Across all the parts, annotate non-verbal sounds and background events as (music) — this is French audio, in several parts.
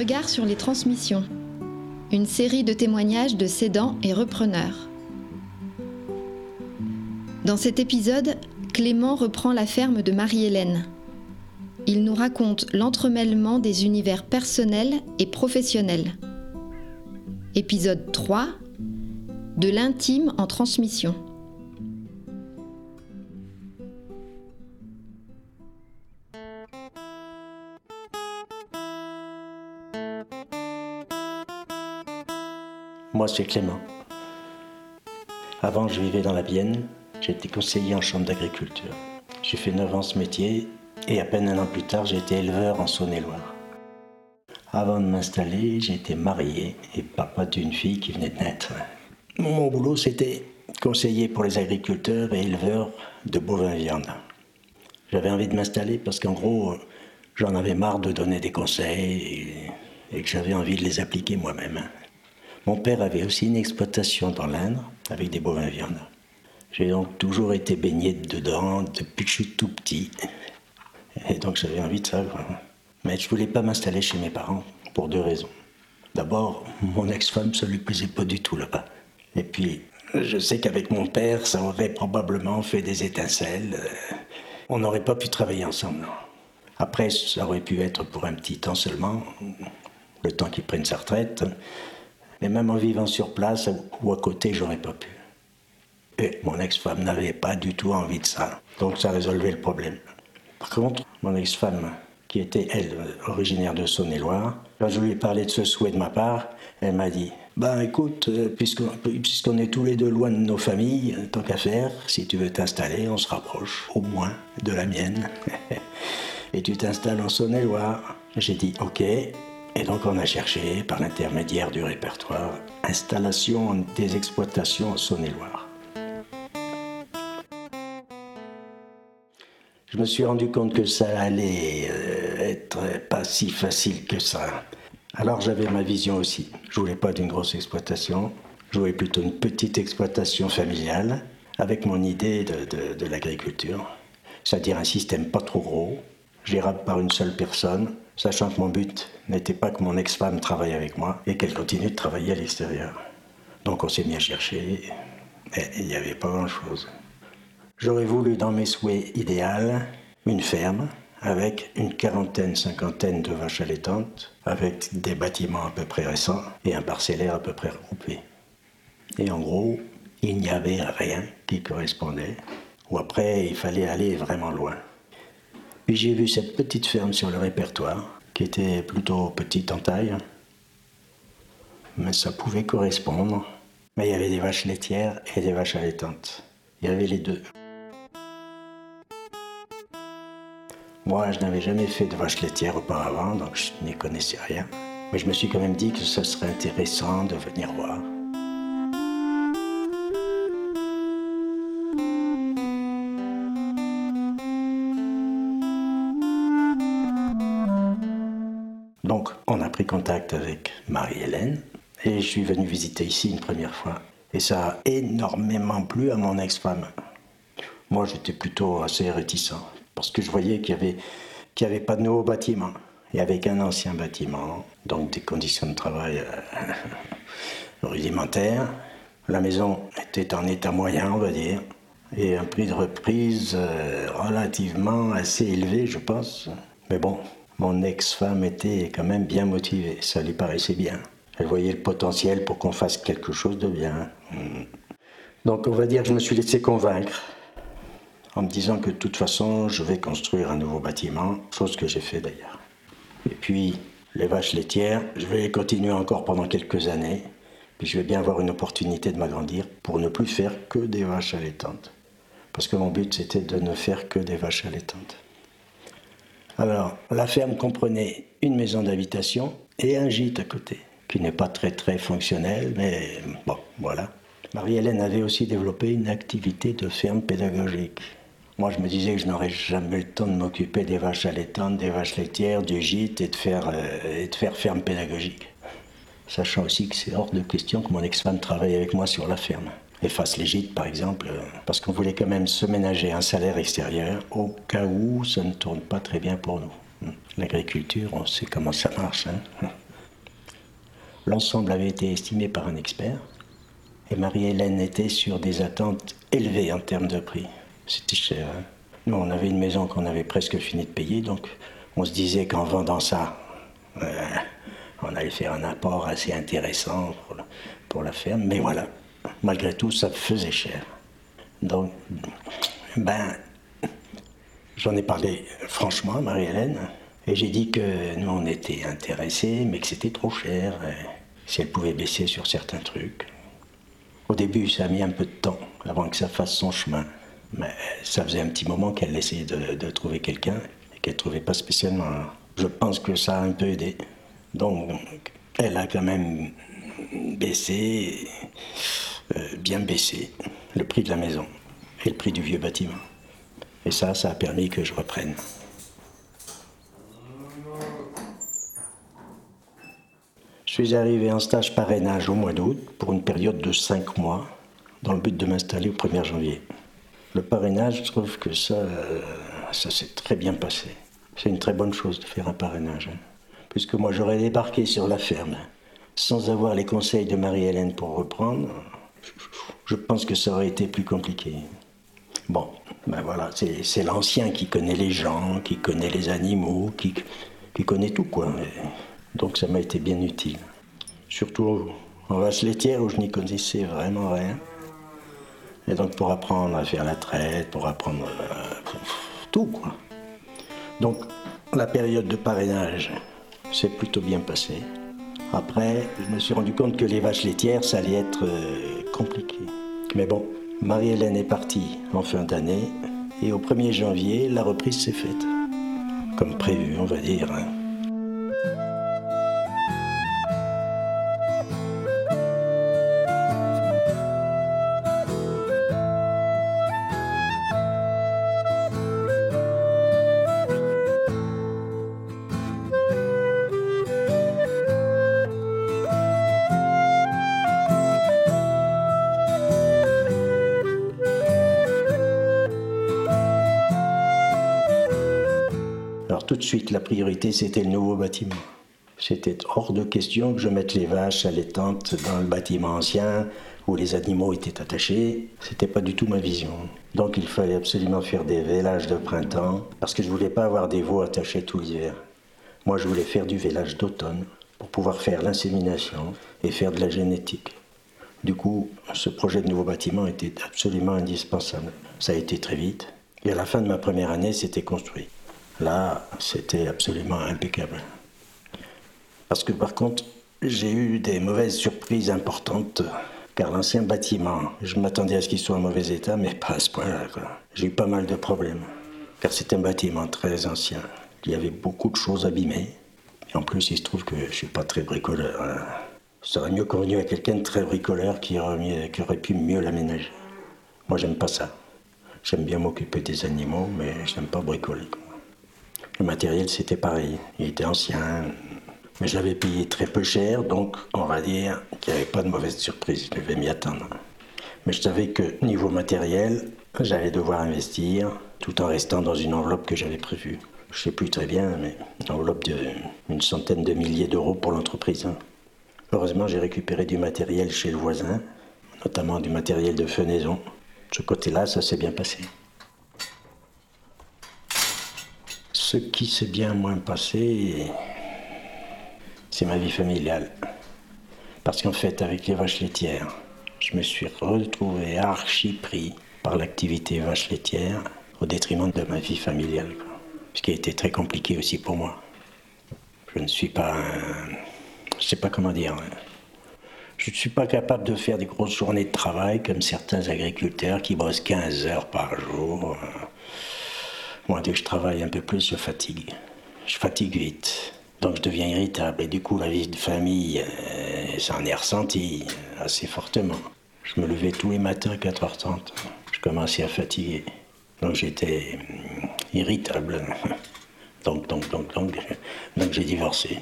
Regard sur les transmissions. Une série de témoignages de cédants et repreneurs. Dans cet épisode, Clément reprend la ferme de Marie-Hélène. Il nous raconte l'entremêlement des univers personnels et professionnels. Épisode 3 De l'intime en transmission. Moi, c'est Clément. Avant, je vivais dans la Vienne. J'étais conseiller en chambre d'agriculture. J'ai fait 9 ans ce métier et à peine un an plus tard, j'ai été éleveur en Saône-et-Loire. Avant de m'installer, été marié et papa d'une fille qui venait de naître. Mon boulot, c'était conseiller pour les agriculteurs et éleveurs de bovins viande. J'avais envie de m'installer parce qu'en gros, j'en avais marre de donner des conseils et que j'avais envie de les appliquer moi-même. Mon père avait aussi une exploitation dans l'Indre avec des bovins viande. J'ai donc toujours été baigné dedans depuis que je suis tout petit. Et donc j'avais envie de ça. Mais je voulais pas m'installer chez mes parents pour deux raisons. D'abord, mon ex-femme, ça lui plaisait pas du tout là-bas. Et puis, je sais qu'avec mon père, ça aurait probablement fait des étincelles. On n'aurait pas pu travailler ensemble. Après, ça aurait pu être pour un petit temps seulement, le temps qu'il prenne sa retraite. Mais même en vivant sur place ou à côté, j'aurais pas pu. Et mon ex-femme n'avait pas du tout envie de ça. Donc ça résolvait le problème. Par contre, mon ex-femme, qui était, elle, originaire de Saône-et-Loire, quand je lui ai parlé de ce souhait de ma part, elle m'a dit Ben écoute, puisqu'on est tous les deux loin de nos familles, tant qu'à faire, si tu veux t'installer, on se rapproche au moins de la mienne. (laughs) Et tu t'installes en Saône-et-Loire. J'ai dit Ok, et donc on a cherché, par l'intermédiaire du répertoire, installation des exploitations en Saône-et-Loire. Je me suis rendu compte que ça allait être pas si facile que ça. Alors j'avais ma vision aussi. Je voulais pas d'une grosse exploitation, je voulais plutôt une petite exploitation familiale avec mon idée de, de, de l'agriculture. C'est-à-dire un système pas trop gros, gérable par une seule personne, sachant que mon but n'était pas que mon ex-femme travaille avec moi et qu'elle continue de travailler à l'extérieur. Donc on s'est mis à chercher et il n'y avait pas grand-chose. J'aurais voulu dans mes souhaits idéaux une ferme avec une quarantaine, cinquantaine de vaches allaitantes, avec des bâtiments à peu près récents et un parcellaire à peu près regroupé. Et en gros, il n'y avait rien qui correspondait, ou après il fallait aller vraiment loin. Puis j'ai vu cette petite ferme sur le répertoire, qui était plutôt petite en taille, mais ça pouvait correspondre. Mais il y avait des vaches laitières et des vaches allaitantes. Il y avait les deux. Moi, je n'avais jamais fait de vaches laitières auparavant, donc je n'y connaissais rien. Mais je me suis quand même dit que ce serait intéressant de venir voir. Donc, on a pris contact avec Marie-Hélène et je suis venu visiter ici une première fois. Et ça a énormément plu à mon ex-femme. Moi, j'étais plutôt assez réticent parce que je voyais qu'il n'y avait, avait pas de nouveau bâtiment. N'y avait qu'un ancien bâtiment, donc des conditions de travail euh, (laughs) rudimentaires. La maison était en état moyen, on va dire, et un prix de reprise euh, relativement assez élevé, je pense. Mais bon, mon ex-femme était quand même bien motivée, ça lui paraissait bien. Elle voyait le potentiel pour qu'on fasse quelque chose de bien. Donc on va dire que je me suis laissé convaincre en me disant que de toute façon je vais construire un nouveau bâtiment, chose que j'ai fait d'ailleurs. Et puis les vaches laitières, je vais les continuer encore pendant quelques années, puis je vais bien avoir une opportunité de m'agrandir pour ne plus faire que des vaches allaitantes. Parce que mon but c'était de ne faire que des vaches allaitantes. Alors, la ferme comprenait une maison d'habitation et un gîte à côté, qui n'est pas très très fonctionnel, mais bon, voilà. Marie-Hélène avait aussi développé une activité de ferme pédagogique. Moi, je me disais que je n'aurais jamais le temps de m'occuper des vaches allaitantes, des vaches laitières, du gîte et de faire, euh, et de faire ferme pédagogique. Sachant aussi que c'est hors de question que mon ex-femme travaille avec moi sur la ferme les gîtes, par exemple, euh, parce qu'on voulait quand même se ménager un salaire extérieur au cas où ça ne tourne pas très bien pour nous. L'agriculture, on sait comment ça marche. Hein (laughs) L'ensemble avait été estimé par un expert. Et Marie-Hélène était sur des attentes élevées en termes de prix. C'était cher. Hein. Nous, on avait une maison qu'on avait presque fini de payer, donc on se disait qu'en vendant ça, euh, on allait faire un apport assez intéressant pour la ferme. Mais voilà, malgré tout, ça faisait cher. Donc, ben, j'en ai parlé franchement à Marie-Hélène. Et j'ai dit que nous, on était intéressés, mais que c'était trop cher. si elle pouvait baisser sur certains trucs. Au début, ça a mis un peu de temps avant que ça fasse son chemin. Mais ça faisait un petit moment qu'elle essayait de, trouver quelqu'un et qu'elle ne trouvait pas spécialement. Je pense que ça a un peu aidé. Donc, elle a quand même baissé, euh, bien baissé, le prix de la maison et le prix du vieux bâtiment. Et ça, ça a permis que je reprenne. Je suis arrivé en stage parrainage au mois d'août pour une période de 5 mois dans le but de m'installer au 1er janvier. Le parrainage, je trouve que ça, euh, ça s'est très bien passé. C'est une très bonne chose de faire un parrainage. Hein. Puisque moi j'aurais débarqué sur la ferme sans avoir les conseils de Marie-Hélène pour reprendre, je pense que ça aurait été plus compliqué. Bon, ben voilà, c'est l'ancien qui connaît les gens, qui connaît les animaux, qui, connaît tout quoi. Donc ça m'a été bien utile. Surtout en vache laitière où je n'y connaissais vraiment rien. Et donc pour apprendre à faire la traite, pour apprendre euh, tout quoi. Donc la période de parrainage s'est plutôt bien passée. Après, je me suis rendu compte que les vaches laitières, ça allait être euh, Mais bon, Marie-Hélène est partie en fin d'année et au 1er janvier, la reprise s'est faite. Comme prévu, on va dire. Hein. La priorité, c'était le nouveau bâtiment. C'était hors de question que je mette les vaches allaitantes dans le bâtiment ancien où les animaux étaient attachés. C'était pas du tout ma vision. Donc il fallait absolument faire des vélages de printemps parce que je voulais pas avoir des veaux attachés tout l'hiver. Moi, je voulais faire du vélage d'automne pour pouvoir faire l'insémination et faire de la génétique. Du coup, ce projet de nouveau bâtiment était absolument indispensable. Ça a été très vite. Et à la fin de ma première année, c'était construit. Là, c'était absolument impeccable. Parce que par contre, j'ai eu des mauvaises surprises importantes, car l'ancien bâtiment, je m'attendais à ce qu'il soit en mauvais état, mais pas à ce point-là. J'ai eu pas mal de problèmes, car c'est un bâtiment très ancien. Il y avait beaucoup de choses abîmées. Et en plus, il se trouve que je suis pas très bricoleur. Hein. Ça aurait mieux convenu à quelqu'un de très bricoleur qui aurait, qui aurait pu mieux l'aménager. Moi, j'aime pas ça. J'aime bien m'occuper des animaux, mais je n'aime pas bricoler. Le matériel, c'était pareil. Il était ancien, mais je l'avais payé très peu cher, donc on va dire qu'il n'y avait pas de mauvaise surprise. Je devais m'y attendre. Mais je savais que niveau matériel, j'allais devoir investir tout en restant dans une enveloppe que j'avais prévue. Je ne sais plus très bien, mais une enveloppe d'une centaine de milliers d'euros pour l'entreprise. Heureusement, j'ai récupéré du matériel chez le voisin, notamment du matériel de fenaison. De ce côté-là, ça s'est bien passé. Ce qui s'est bien moins passé, c'est ma vie familiale. Parce qu'en fait, avec les vaches laitières, je me suis retrouvé archi pris par l'activité vache laitière au détriment de ma vie familiale. Ce qui a été très compliqué aussi pour moi. Je ne suis pas. Je ne sais pas comment dire. Hein. Je ne suis pas capable de faire des grosses journées de travail comme certains agriculteurs qui bossent 15 heures par jour. Moi, dès que je travaille un peu plus, je fatigue. Je fatigue vite. Donc je deviens irritable. Et du coup, la vie de famille, euh, j'en ai ressenti assez fortement. Je me levais tous les matins à 4h30. Je commençais à fatiguer. Donc j'étais euh, irritable. (laughs) Donc, donc, donc, donc, (laughs) donc j'ai divorcé.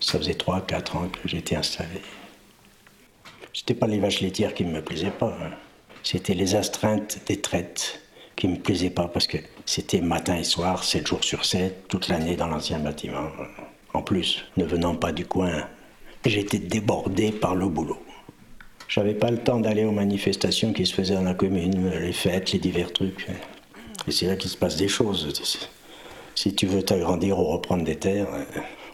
Ça faisait 3-4 ans que j'étais installé. C'était pas les vaches laitières qui ne me plaisaient pas. Hein c'était les astreintes des traites qui me plaisaient pas parce que c'était matin et soir, 7 jours sur 7, toute l'année dans l'ancien bâtiment. En plus, ne venant pas du coin, j'étais débordé par le boulot. J'avais pas le temps d'aller aux manifestations qui se faisaient dans la commune, les fêtes, les divers trucs. Et c'est là qu'il se passe des choses. Si tu veux t'agrandir ou reprendre des terres,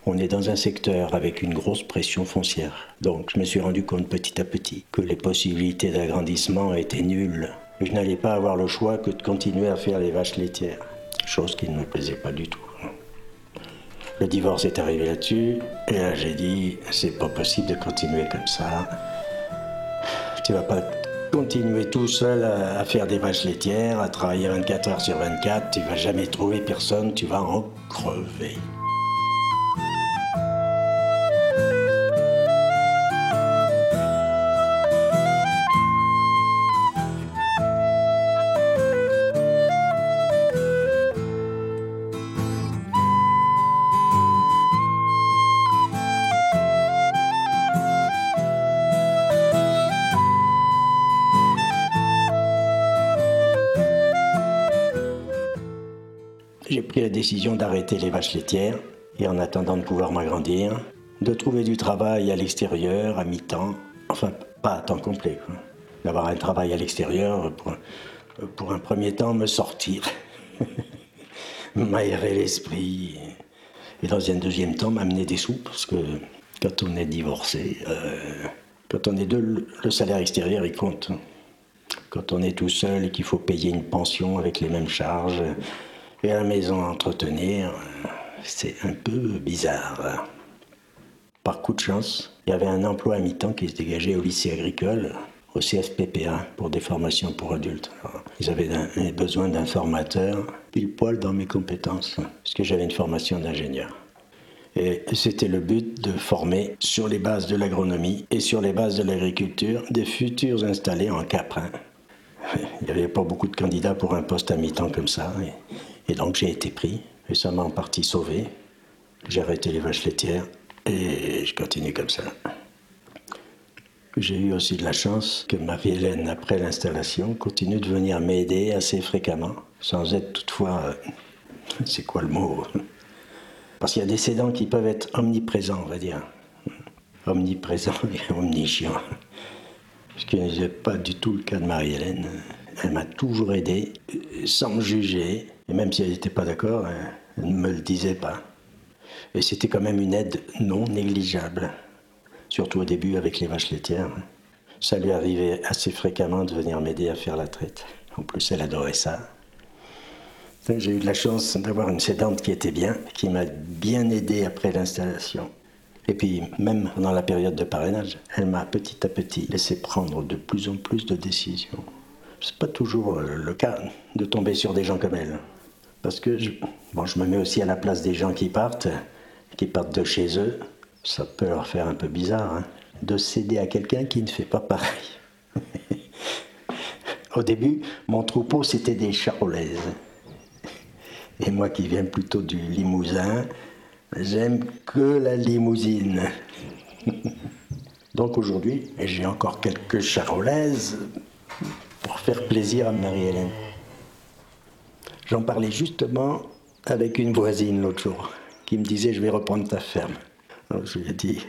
on est dans un secteur avec une grosse pression foncière. Donc je me suis rendu compte petit à petit que les possibilités d'agrandissement étaient nulles. Je n'allais pas avoir le choix que de continuer à faire les vaches laitières, chose qui ne me plaisait pas du tout. Le divorce est arrivé là-dessus, et là j'ai dit, c'est pas possible de continuer comme ça. Tu vas pas continuer tout seul à, faire des vaches laitières, à travailler 24 heures sur 24, tu vas jamais trouver personne, tu vas en crever. La décision d'arrêter les vaches laitières et en attendant de pouvoir m'agrandir, de trouver du travail à l'extérieur, à mi-temps, enfin pas à temps complet, d'avoir un travail à l'extérieur pour, pour un premier temps me sortir, (laughs) m'aérer l'esprit, et dans un deuxième temps m'amener des sous, parce que quand on est divorcé, euh, quand on est deux, le salaire extérieur il compte. Quand on est tout seul et qu'il faut payer une pension avec les mêmes charges, et la maison à entretenir, c'est un peu bizarre. Par coup de chance, il y avait un emploi à mi-temps qui se dégageait au lycée agricole, au CFPPA, pour des formations pour adultes. ils avaient besoin d'un formateur, pile poil dans mes compétences, parce que j'avais une formation d'ingénieur. Et c'était le but de former sur les bases de l'agronomie et sur les bases de l'agriculture des futurs installés en Caprin. (laughs) Il n'y avait pas beaucoup de candidats pour un poste à mi-temps comme ça. Donc j'ai été pris, et ça m'a en partie sauvé. J'ai arrêté les vaches laitières, et je continue comme ça. J'ai eu aussi de la chance que Marie-Hélène, après l'installation, continue de venir m'aider assez fréquemment, sans être toutefois. Euh, c'est quoi le mot? Parce qu'il y a des cédants qui peuvent être omniprésents, on va dire. Omniprésents (laughs) et omniscients. Ce qui n'est pas du tout le cas de Marie-Hélène. Elle m'a toujours aidé, sans me juger, et même si elle n'était pas d'accord, elle ne me le disait pas. Et c'était quand même une aide non négligeable, surtout au début avec les vaches laitières. Ça lui arrivait assez fréquemment de venir m'aider à faire la traite. En plus, elle adorait ça. J'ai eu de la chance d'avoir une cédante qui était bien, qui m'a bien aidé après l'installation. Et puis, même dans la période de parrainage, elle m'a petit à petit laissé prendre de plus en plus de décisions. C'est pas toujours euh, le cas de tomber sur des gens comme elle. Parce que je, bon, je me mets aussi à la place des gens qui partent, qui partent de chez eux. Ça peut leur faire un peu bizarre hein, de céder à quelqu'un qui ne fait pas pareil. (laughs) Au début, mon troupeau, c'était des charolaises. Et moi qui viens plutôt du Limousin, j'aime que la limousine. (laughs) Donc aujourd'hui, j'ai encore quelques charolaises pour faire plaisir à Marie-Hélène. J'en parlais justement avec une voisine l'autre jour qui me disait je vais reprendre ta ferme. Je lui ai dit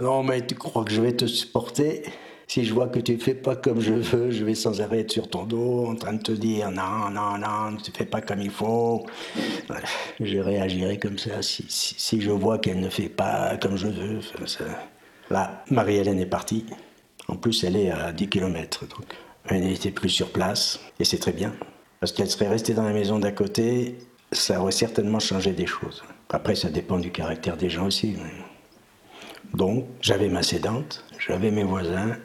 non mais tu crois que je vais te supporter? Si je vois que tu ne fais pas comme je veux, je vais sans arrêt être sur ton dos en train de te dire non, non, non, tu ne fais pas comme il faut. Je réagirai comme ça si, je vois qu'elle ne fait pas comme je veux. Là, Marie-Hélène est partie. En plus, elle est à 10 km, elle n'était plus sur place, et c'est très bien. Parce qu'elle serait restée dans la maison d'à côté, ça aurait certainement changé des choses. Après, ça dépend du caractère des gens aussi. Donc, j'avais ma cédante, j'avais mes voisins.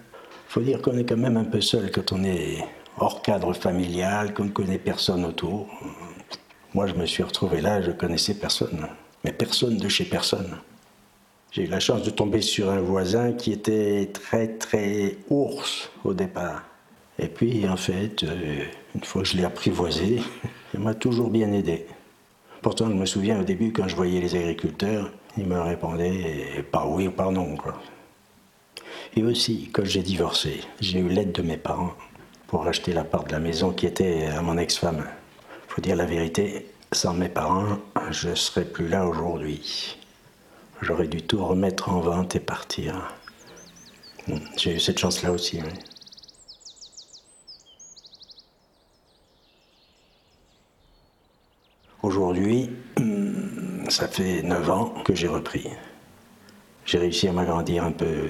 faut dire qu'on est quand même un peu seul quand on est hors cadre familial, qu'on ne connaît personne autour. Moi, je me suis retrouvé là, je connaissais personne. Mais personne de chez personne. J'ai eu la chance de tomber sur un voisin qui était très, très ours au départ. Et puis, en fait, euh, une fois que je l'ai apprivoisé, (laughs) il m'a toujours bien aidé. Pourtant, je me souviens au début, quand je voyais les agriculteurs, ils me répondaient par oui ou par non. Et aussi, quand j'ai divorcé, j'ai eu l'aide de mes parents pour racheter la part de la maison qui était à mon ex-femme. Faut dire la vérité, sans mes parents, je ne serais plus là aujourd'hui. J'aurais dû tout remettre en vente et partir. J'ai eu cette chance-là aussi. Oui. Aujourd'hui, (clears throat) ça fait 9 ans que j'ai repris. J'ai réussi à m'agrandir un peu,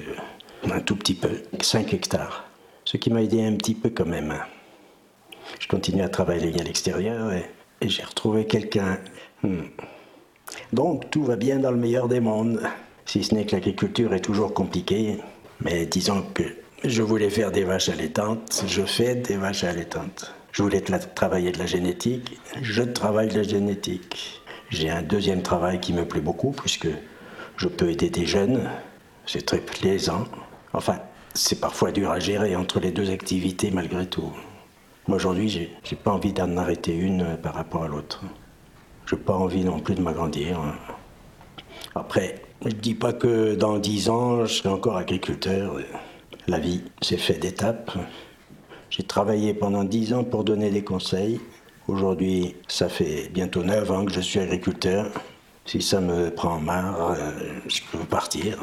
un tout petit peu, 5 hectares. Ce qui m'a aidé un petit peu quand même. Je continue à travailler à l'extérieur et, j'ai retrouvé quelqu'un. Hmm. Donc tout va bien dans le meilleur des mondes. Si ce n'est que l'agriculture est toujours compliquée. Mais disons que je voulais faire des vaches allaitantes, je fais des vaches allaitantes. Je voulais travailler de la génétique, je travaille de la génétique. J'ai un deuxième travail qui me plaît beaucoup puisque je peux aider des jeunes, c'est très plaisant. Enfin, c'est parfois dur à gérer entre les deux activités malgré tout. Moi aujourd'hui, j'ai pas envie d'en arrêter une par rapport à l'autre. Je n'ai pas envie non plus de m'agrandir. Après, je ne dis pas que dans dix ans, je serai encore agriculteur. La vie, c'est fait d'étapes. J'ai travaillé pendant dix ans pour donner des conseils. Aujourd'hui, ça fait bientôt neuf ans que je suis agriculteur. Si ça me prend marre, euh, je peux partir.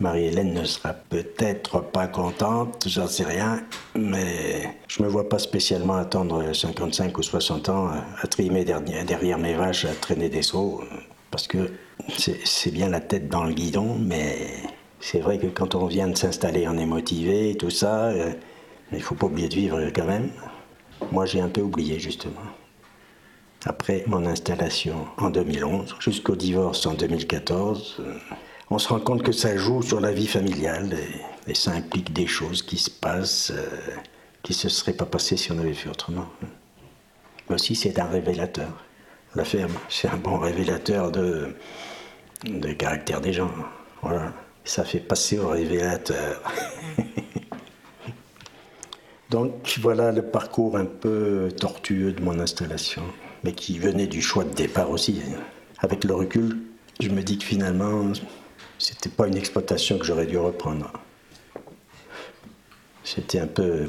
Marie-Hélène ne sera peut-être pas contente, j'en sais rien, mais je me vois pas spécialement attendre 55 ou 60 ans à trimer derrière mes vaches, à traîner des seaux, parce que c'est bien la tête dans le guidon, mais c'est vrai que quand on vient de s'installer, on est motivé et tout ça. Euh, il ne faut pas oublier de vivre quand même. Moi, j'ai un peu oublié, justement. Après mon installation en 2011, jusqu'au divorce en 2014, euh, on se rend compte que ça joue sur la vie familiale et, ça implique des choses qui se passent euh, qui ne se seraient pas passées si on avait fait autrement. Mais aussi, c'est un révélateur. La ferme, c'est un bon révélateur de, de caractère des gens. Voilà. Ça fait passer au révélateur. (laughs) Donc voilà le parcours un peu tortueux de mon installation, mais qui venait du choix de départ aussi. Avec le recul, je me dis que finalement, c'était pas une exploitation que j'aurais dû reprendre. C'était un peu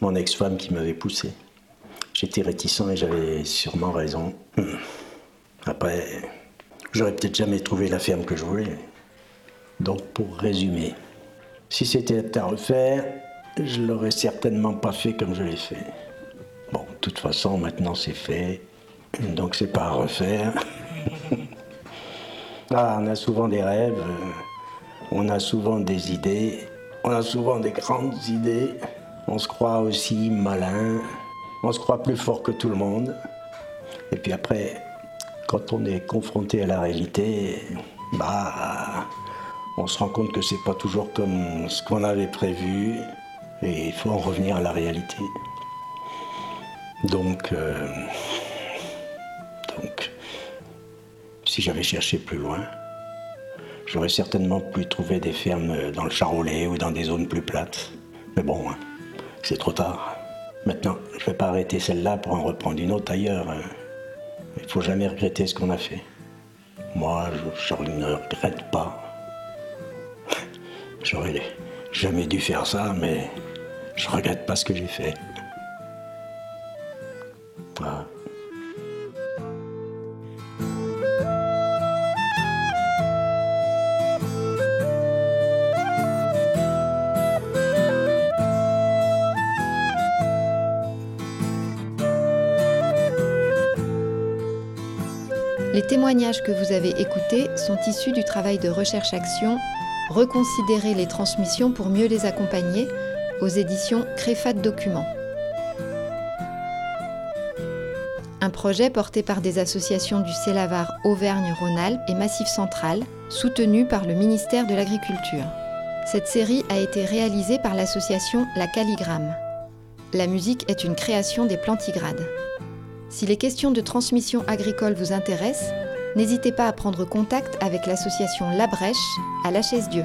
mon ex-femme qui m'avait poussé. J'étais réticent et j'avais sûrement raison. Après, j'aurais peut-être jamais trouvé la ferme que je voulais. Donc pour résumer, si c'était à refaire, je l'aurais certainement pas fait comme je l'ai fait. Bon, de toute façon, maintenant c'est fait, donc c'est pas à refaire. (laughs) on a souvent des rêves, on a souvent des idées, on a souvent des grandes idées, on se croit aussi malin, on se croit plus fort que tout le monde. Et puis après, quand on est confronté à la réalité, bah, on se rend compte que c'est pas toujours comme ce qu'on avait prévu. Et il faut en revenir à la réalité. Donc, euh, donc si j'avais cherché plus loin, j'aurais certainement pu trouver des fermes dans le Charolais ou dans des zones plus plates. Mais bon, hein, c'est trop tard. Maintenant, je ne vais pas arrêter celle-là pour en reprendre une autre ailleurs. Hein. Il ne faut jamais regretter ce qu'on a fait. Moi, je, je ne regrette pas. J'aurais jamais dû faire ça, mais je regrette pas ce que j'ai fait. Les témoignages que vous avez écoutés sont issus du travail de recherche-action Reconsidérer les transmissions pour mieux les accompagner aux éditions Créfat Documents. Un projet porté par des associations du Célavar Auvergne-Rhône-Alpes et Massif Central, soutenu par le ministère de l'Agriculture. Cette série a été réalisée par l'association La Calligramme. La musique est une création des plantigrades. Si les questions de transmission agricole vous intéressent, n'hésitez pas à prendre contact avec l'association La Brèche à La Chaise-Dieu.